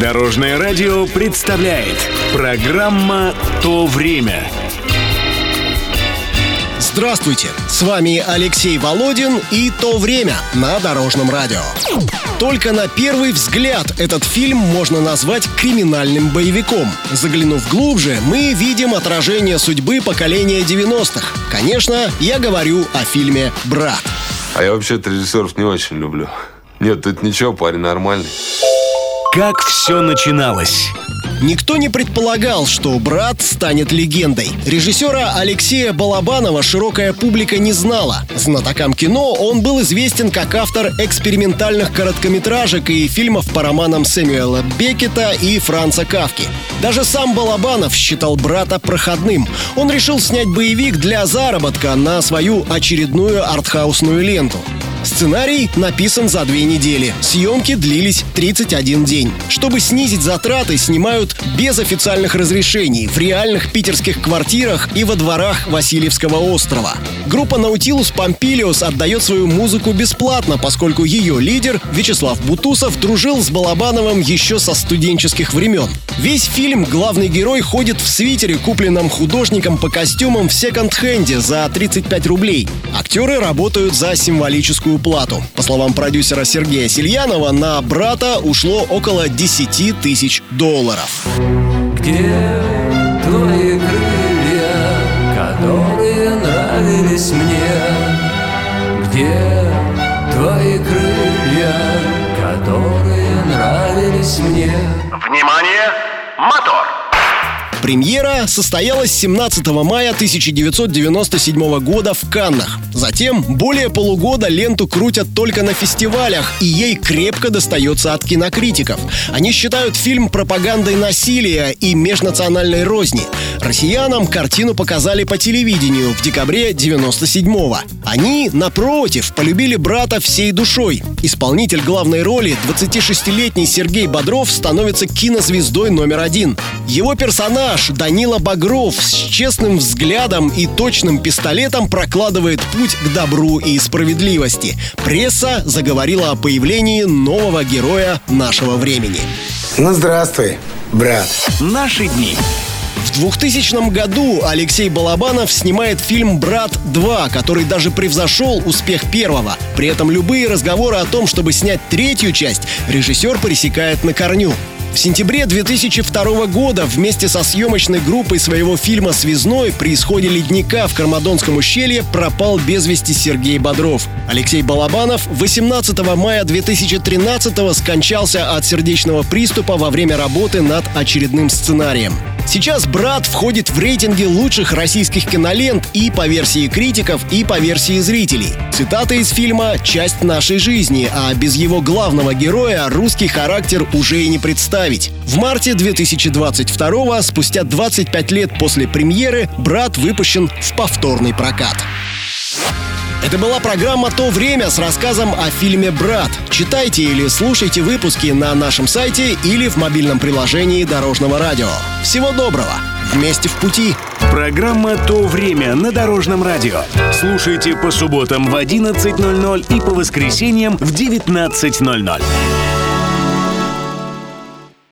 Дорожное радио представляет программа «То время». Здравствуйте! С вами Алексей Володин и «То время» на Дорожном радио. Только на первый взгляд этот фильм можно назвать криминальным боевиком. Заглянув глубже, мы видим отражение судьбы поколения 90-х. Конечно, я говорю о фильме «Брат». А я вообще-то режиссеров не очень люблю. Нет, тут ничего, парень нормальный. Как все начиналось? Никто не предполагал, что «Брат» станет легендой. Режиссера Алексея Балабанова широкая публика не знала. Знатокам кино он был известен как автор экспериментальных короткометражек и фильмов по романам Сэмюэла Бекета и Франца Кавки. Даже сам Балабанов считал «Брата» проходным. Он решил снять боевик для заработка на свою очередную артхаусную ленту. Сценарий написан за две недели. Съемки длились 31 день. Чтобы снизить затраты, снимают без официальных разрешений в реальных питерских квартирах и во дворах Васильевского острова. Группа Наутилус Помпилиус отдает свою музыку бесплатно, поскольку ее лидер Вячеслав Бутусов дружил с Балабановым еще со студенческих времен. Весь фильм главный герой ходит в свитере, купленном художником по костюмам в секонд-хенде за 35 рублей. Актеры работают за символическую плату. По словам продюсера Сергея Сильянова, на брата ушло около 10 тысяч долларов. Где твои крылья, которые нравились мне? Где твои крылья, которые нравились мне? Внимание! Мотор! Премьера состоялась 17 мая 1997 года в Каннах. Затем более полугода ленту крутят только на фестивалях, и ей крепко достается от кинокритиков. Они считают фильм пропагандой насилия и межнациональной розни. Россиянам картину показали по телевидению в декабре 97-го. Они, напротив, полюбили брата всей душой. Исполнитель главной роли, 26-летний Сергей Бодров, становится кинозвездой номер один. Его персонаж, Данила Багров, с честным взглядом и точным пистолетом прокладывает путь к добру и справедливости. Пресса заговорила о появлении нового героя нашего времени. Ну, здравствуй, брат. Наши дни. В 2000 году Алексей Балабанов снимает фильм «Брат 2», который даже превзошел успех первого. При этом любые разговоры о том, чтобы снять третью часть, режиссер пресекает на корню. В сентябре 2002 года вместе со съемочной группой своего фильма «Связной» при исходе ледника в Кармадонском ущелье пропал без вести Сергей Бодров. Алексей Балабанов 18 мая 2013 скончался от сердечного приступа во время работы над очередным сценарием. Сейчас «Брат» входит в рейтинги лучших российских кинолент и по версии критиков, и по версии зрителей. Цитата из фильма «Часть нашей жизни», а без его главного героя русский характер уже и не представить. В марте 2022 спустя 25 лет после премьеры, «Брат» выпущен в повторный прокат. Это была программа «То время» с рассказом о фильме «Брат». Читайте или слушайте выпуски на нашем сайте или в мобильном приложении Дорожного радио. Всего доброго! Вместе в пути! Программа «То время» на Дорожном радио. Слушайте по субботам в 11.00 и по воскресеньям в 19.00.